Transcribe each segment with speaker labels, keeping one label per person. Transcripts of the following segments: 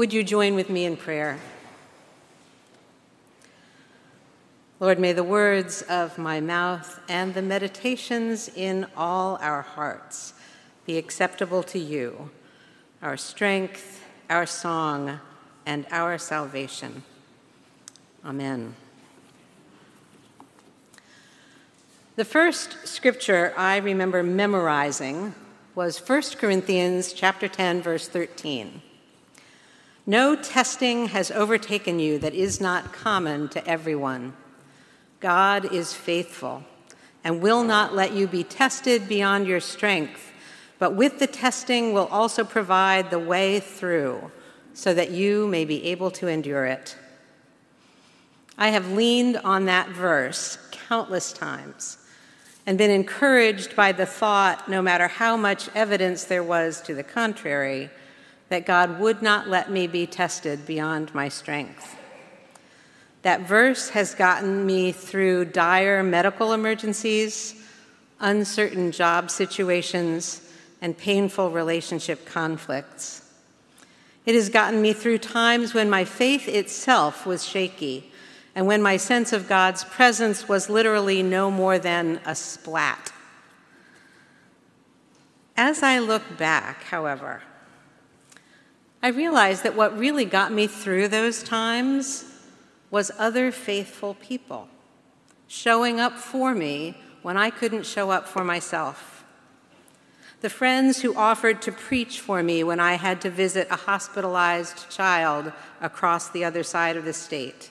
Speaker 1: Would you join with me in prayer? Lord, may the words of my mouth and the meditations in all our hearts be acceptable to you, our strength, our song, and our salvation. Amen. The first scripture I remember memorizing was 1 Corinthians chapter 10 verse 13. No testing has overtaken you that is not common to everyone. God is faithful and will not let you be tested beyond your strength, but with the testing will also provide the way through so that you may be able to endure it. I have leaned on that verse countless times and been encouraged by the thought, no matter how much evidence there was to the contrary, that God would not let me be tested beyond my strength. That verse has gotten me through dire medical emergencies, uncertain job situations, and painful relationship conflicts. It has gotten me through times when my faith itself was shaky and when my sense of God's presence was literally no more than a splat. As I look back, however, I realized that what really got me through those times was other faithful people showing up for me when I couldn't show up for myself. The friends who offered to preach for me when I had to visit a hospitalized child across the other side of the state.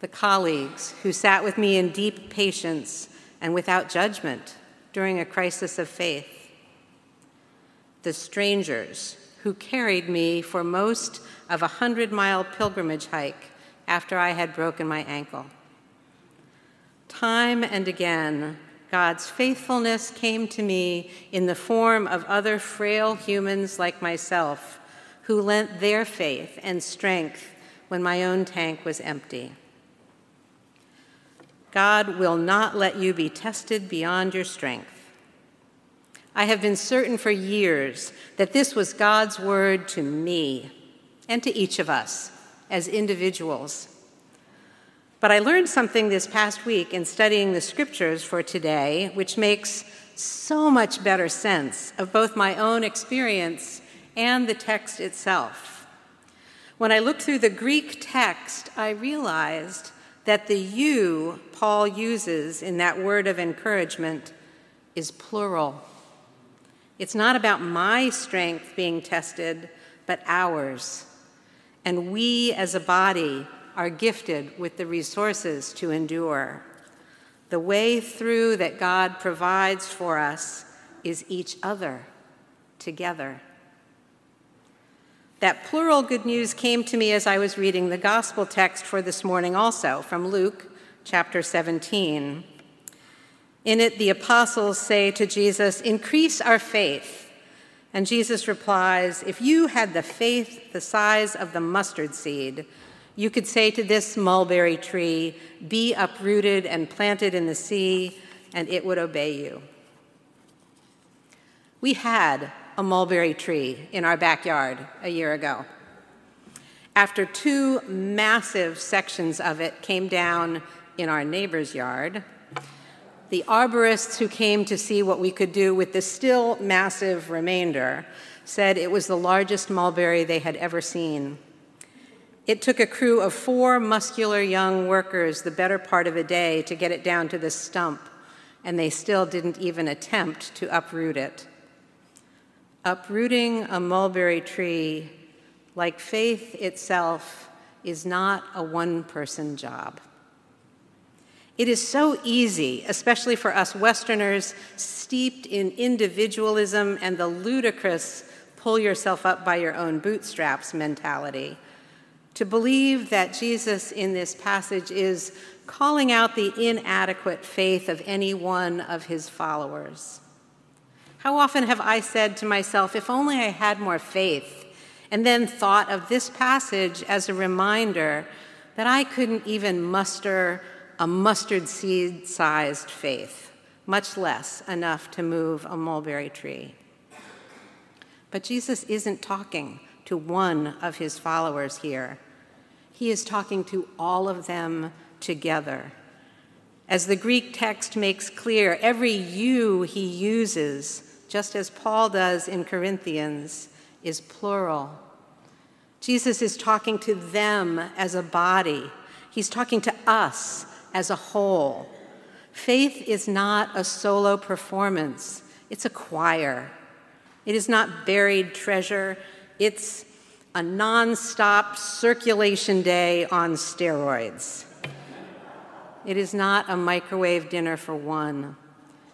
Speaker 1: The colleagues who sat with me in deep patience and without judgment during a crisis of faith. The strangers who carried me for most of a hundred mile pilgrimage hike after I had broken my ankle. Time and again, God's faithfulness came to me in the form of other frail humans like myself who lent their faith and strength when my own tank was empty. God will not let you be tested beyond your strength. I have been certain for years that this was God's word to me and to each of us as individuals. But I learned something this past week in studying the scriptures for today, which makes so much better sense of both my own experience and the text itself. When I looked through the Greek text, I realized that the you Paul uses in that word of encouragement is plural. It's not about my strength being tested, but ours and we as a body are gifted with the resources to endure. The way through that God provides for us is each other together. That plural good news came to me as I was reading the gospel text for this morning, also from Luke chapter 17. In it, the apostles say to Jesus, Increase our faith. And Jesus replies, If you had the faith the size of the mustard seed, you could say to this mulberry tree, Be uprooted and planted in the sea, and it would obey you. We had a mulberry tree in our backyard a year ago. After two massive sections of it came down in our neighbor's yard, the arborists who came to see what we could do with the still massive remainder said it was the largest mulberry they had ever seen. It took a crew of four muscular young workers the better part of a day to get it down to the stump, and they still didn't even attempt to uproot it. Uprooting a mulberry tree, like faith itself, is not a one person job. It is so easy, especially for us Westerners steeped in individualism and the ludicrous pull yourself up by your own bootstraps mentality, to believe that Jesus in this passage is calling out the inadequate faith of any one of his followers. How often have I said to myself, if only I had more faith, and then thought of this passage as a reminder that I couldn't even muster a mustard seed sized faith, much less enough to move a mulberry tree. But Jesus isn't talking to one of his followers here. He is talking to all of them together. As the Greek text makes clear, every you he uses, just as Paul does in Corinthians, is plural. Jesus is talking to them as a body, he's talking to us as a whole. Faith is not a solo performance, it's a choir. It is not buried treasure, it's a non-stop circulation day on steroids. It is not a microwave dinner for one.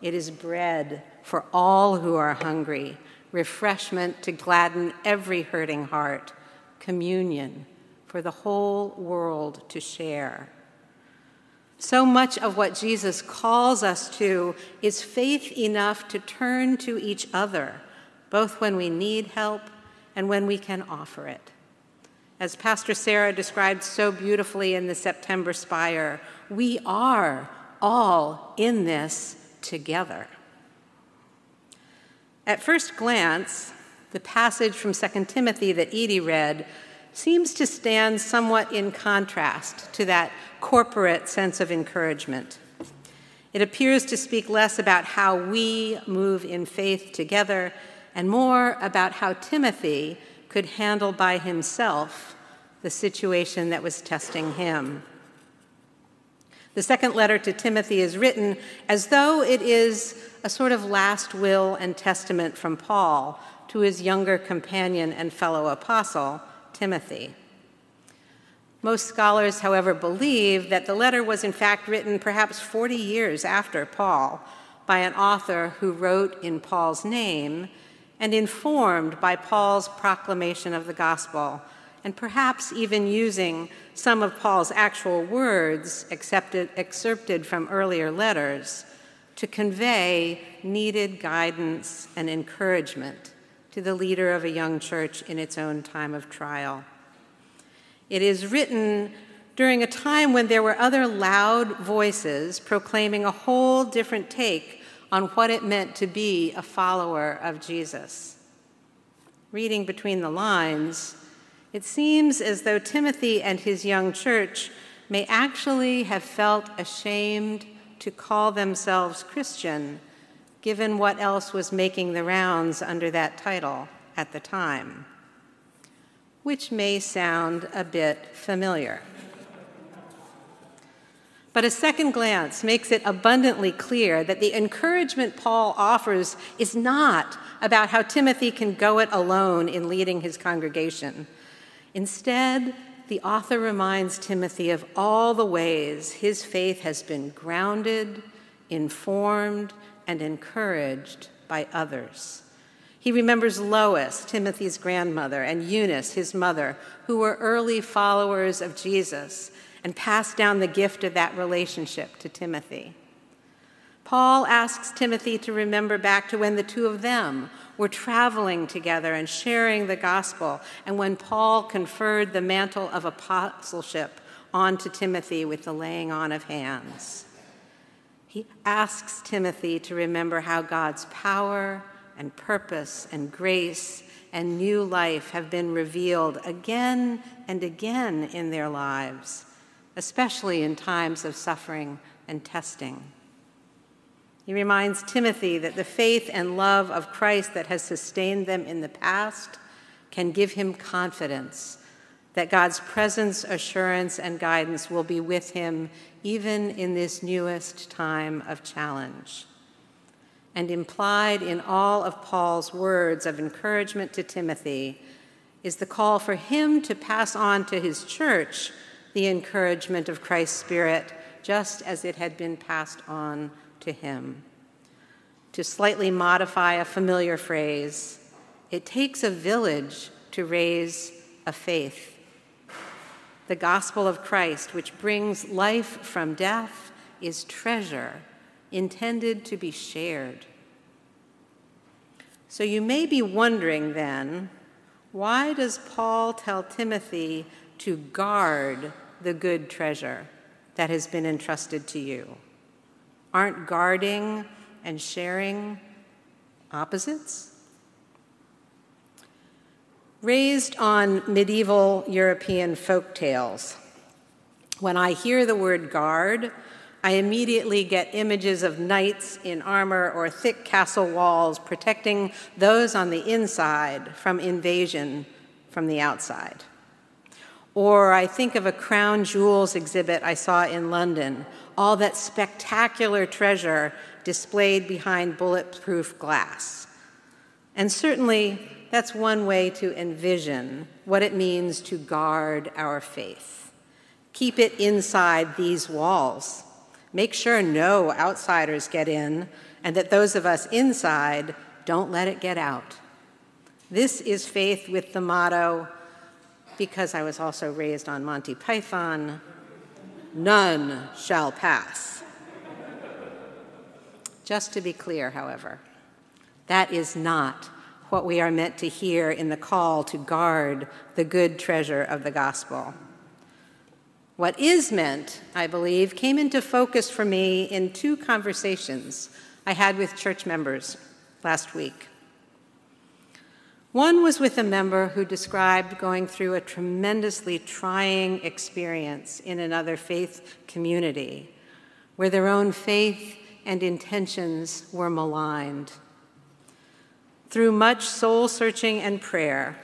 Speaker 1: It is bread for all who are hungry, refreshment to gladden every hurting heart, communion for the whole world to share. So much of what Jesus calls us to is faith enough to turn to each other, both when we need help and when we can offer it. As Pastor Sarah described so beautifully in the September Spire, we are all in this together. At first glance, the passage from 2 Timothy that Edie read seems to stand somewhat in contrast to that corporate sense of encouragement. It appears to speak less about how we move in faith together and more about how Timothy could handle by himself the situation that was testing him. The second letter to Timothy is written as though it is a sort of last will and testament from Paul to his younger companion and fellow apostle, Timothy. Most scholars, however, believe that the letter was in fact written perhaps 40 years after Paul by an author who wrote in Paul's name and informed by Paul's proclamation of the gospel, and perhaps even using some of Paul's actual words accepted, excerpted from earlier letters to convey needed guidance and encouragement to the leader of a young church in its own time of trial. It is written during a time when there were other loud voices proclaiming a whole different take on what it meant to be a follower of Jesus. Reading between the lines, it seems as though Timothy and his young church may actually have felt ashamed to call themselves Christian, given what else was making the rounds under that title at the time which may sound a bit familiar. But a second glance makes it abundantly clear that the encouragement Paul offers is not about how Timothy can go it alone in leading his congregation. Instead, the author reminds Timothy of all the ways his faith has been grounded, informed, and encouraged by others. He remembers Lois, Timothy's grandmother, and Eunice, his mother, who were early followers of Jesus and passed down the gift of that relationship to Timothy. Paul asks Timothy to remember back to when the two of them were traveling together and sharing the gospel, and when Paul conferred the mantle of apostleship onto Timothy with the laying on of hands. He asks Timothy to remember how God's power and purpose and grace and new life have been revealed again and again in their lives, especially in times of suffering and testing. He reminds Timothy that the faith and love of Christ that has sustained them in the past can give him confidence that God's presence, assurance, and guidance will be with him even in this newest time of challenge and implied in all of Paul's words of encouragement to Timothy is the call for him to pass on to his church the encouragement of Christ's Spirit, just as it had been passed on to him. To slightly modify a familiar phrase, it takes a village to raise a faith. The gospel of Christ, which brings life from death, is treasure intended to be shared. So you may be wondering then, why does Paul tell Timothy to guard the good treasure that has been entrusted to you? Aren't guarding and sharing opposites? Raised on medieval European folk tales, when I hear the word guard, I immediately get images of knights in armor or thick castle walls protecting those on the inside from invasion from the outside. Or I think of a crown jewels exhibit I saw in London, all that spectacular treasure displayed behind bulletproof glass. And certainly, that's one way to envision what it means to guard our faith. Keep it inside these walls. Make sure no outsiders get in, and that those of us inside don't let it get out. This is faith with the motto, because I was also raised on Monty Python none shall pass. Just to be clear, however, that is not what we are meant to hear in the call to guard the good treasure of the gospel. What is meant, I believe, came into focus for me in two conversations I had with church members last week. One was with a member who described going through a tremendously trying experience in another faith community where their own faith and intentions were maligned. Through much soul searching and prayer,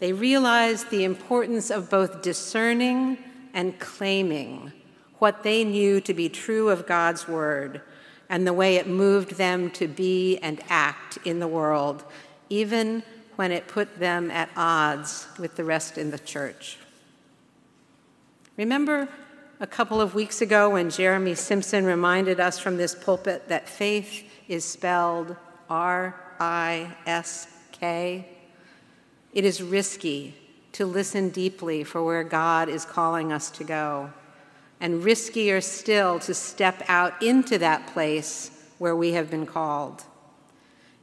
Speaker 1: they realized the importance of both discerning and claiming what they knew to be true of God's Word and the way it moved them to be and act in the world, even when it put them at odds with the rest in the church. Remember a couple of weeks ago when Jeremy Simpson reminded us from this pulpit that faith is spelled R I S K. It is risky to listen deeply for where God is calling us to go, and riskier still to step out into that place where we have been called.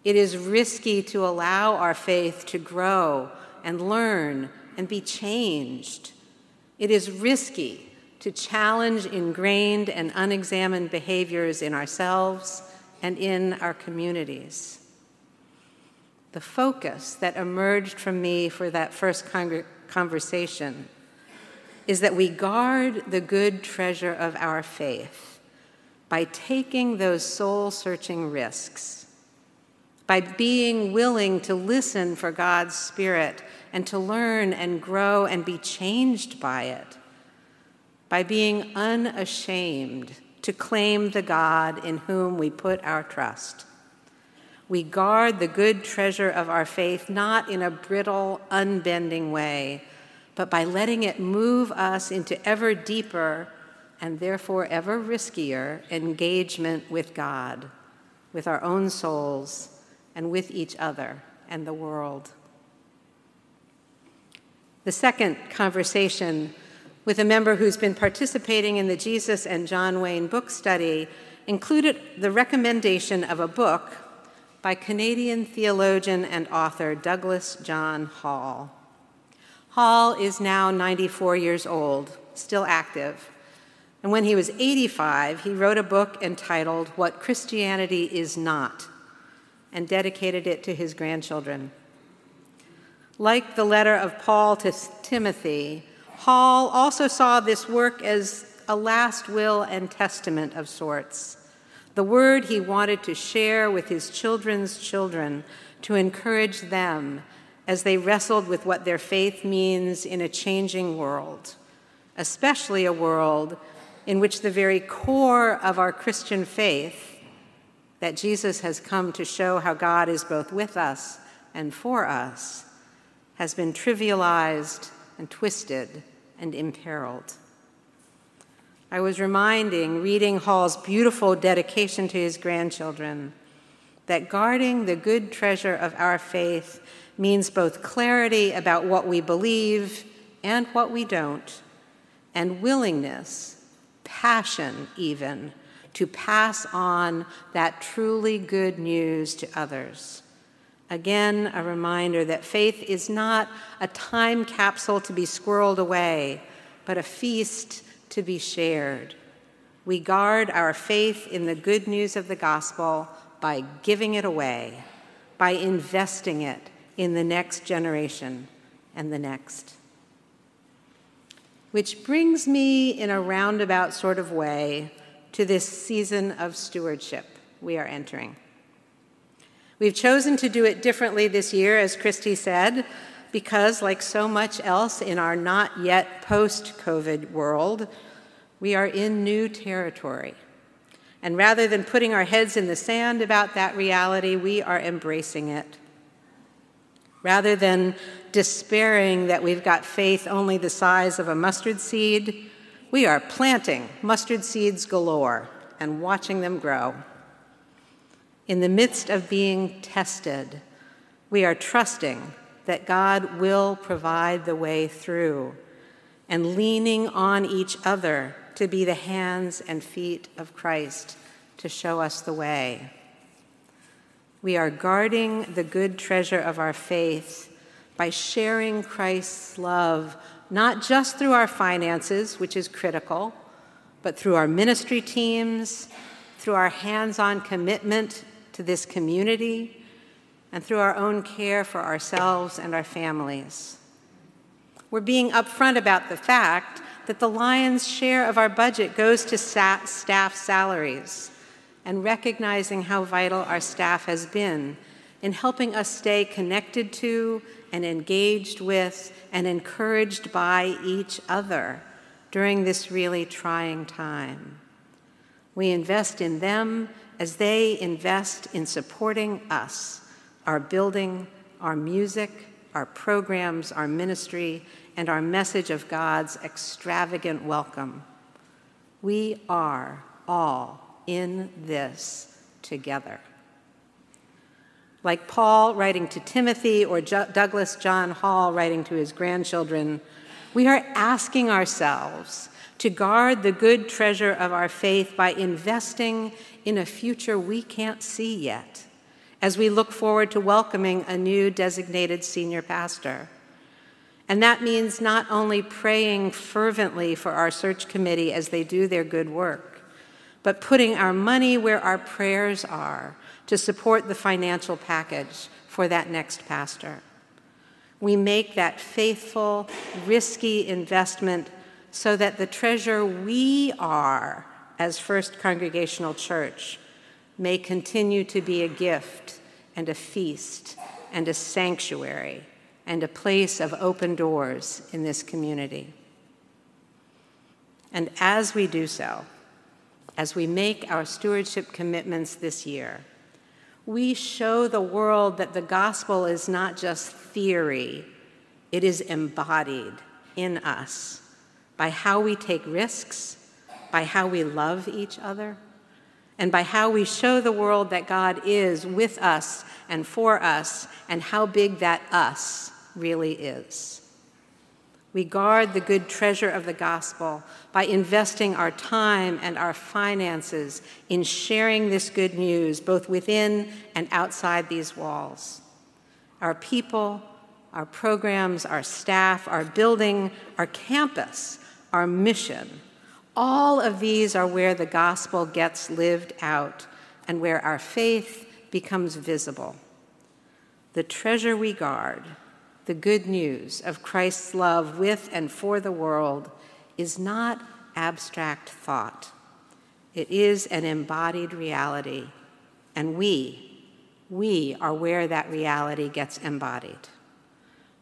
Speaker 1: It is risky to allow our faith to grow and learn and be changed. It is risky to challenge ingrained and unexamined behaviors in ourselves and in our communities the focus that emerged from me for that first conversation is that we guard the good treasure of our faith by taking those soul searching risks, by being willing to listen for God's Spirit and to learn and grow and be changed by it, by being unashamed to claim the God in whom we put our trust we guard the good treasure of our faith not in a brittle, unbending way, but by letting it move us into ever deeper and therefore ever riskier engagement with God, with our own souls, and with each other and the world. The second conversation with a member who's been participating in the Jesus and John Wayne book study included the recommendation of a book by Canadian theologian and author Douglas John Hall. Hall is now 94 years old, still active. And when he was 85, he wrote a book entitled What Christianity Is Not and dedicated it to his grandchildren. Like the letter of Paul to Timothy, Hall also saw this work as a last will and testament of sorts the word he wanted to share with his children's children to encourage them as they wrestled with what their faith means in a changing world, especially a world in which the very core of our Christian faith, that Jesus has come to show how God is both with us and for us, has been trivialized and twisted and imperiled. I was reminding, reading Hall's beautiful dedication to his grandchildren, that guarding the good treasure of our faith means both clarity about what we believe and what we don't, and willingness, passion even, to pass on that truly good news to others. Again, a reminder that faith is not a time capsule to be squirreled away, but a feast to be shared. We guard our faith in the good news of the gospel by giving it away, by investing it in the next generation and the next. Which brings me, in a roundabout sort of way, to this season of stewardship we are entering. We've chosen to do it differently this year, as Christy said, because, like so much else in our not yet post COVID world, we are in new territory. And rather than putting our heads in the sand about that reality, we are embracing it. Rather than despairing that we've got faith only the size of a mustard seed, we are planting mustard seeds galore and watching them grow. In the midst of being tested, we are trusting that God will provide the way through and leaning on each other to be the hands and feet of Christ to show us the way. We are guarding the good treasure of our faith by sharing Christ's love, not just through our finances, which is critical, but through our ministry teams, through our hands on commitment to this community, and through our own care for ourselves and our families. We're being upfront about the fact that the lion's share of our budget goes to staff salaries and recognizing how vital our staff has been in helping us stay connected to and engaged with and encouraged by each other during this really trying time. We invest in them as they invest in supporting us, our building, our music, our programs, our ministry, and our message of God's extravagant welcome. We are all in this together. Like Paul writing to Timothy or Douglas John Hall writing to his grandchildren, we are asking ourselves to guard the good treasure of our faith by investing in a future we can't see yet as we look forward to welcoming a new designated senior pastor. And that means not only praying fervently for our search committee as they do their good work, but putting our money where our prayers are to support the financial package for that next pastor. We make that faithful, risky investment so that the treasure we are as First Congregational Church may continue to be a gift and a feast and a sanctuary and a place of open doors in this community. And as we do so, as we make our stewardship commitments this year, we show the world that the gospel is not just theory, it is embodied in us by how we take risks, by how we love each other, and by how we show the world that God is with us and for us, and how big that us really is. We guard the good treasure of the gospel by investing our time and our finances in sharing this good news, both within and outside these walls. Our people, our programs, our staff, our building, our campus, our mission, all of these are where the gospel gets lived out and where our faith becomes visible. The treasure we guard the good news of Christ's love with and for the world is not abstract thought. It is an embodied reality, and we, we are where that reality gets embodied.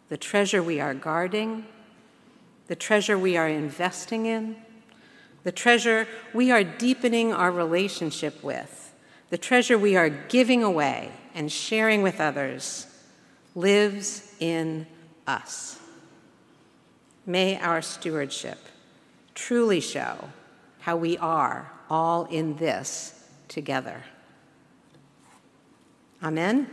Speaker 1: The treasure we are guarding, the treasure we are investing in, the treasure we are deepening our relationship with, the treasure we are giving away and sharing with others lives in us. May our stewardship truly show how we are all in this together. Amen.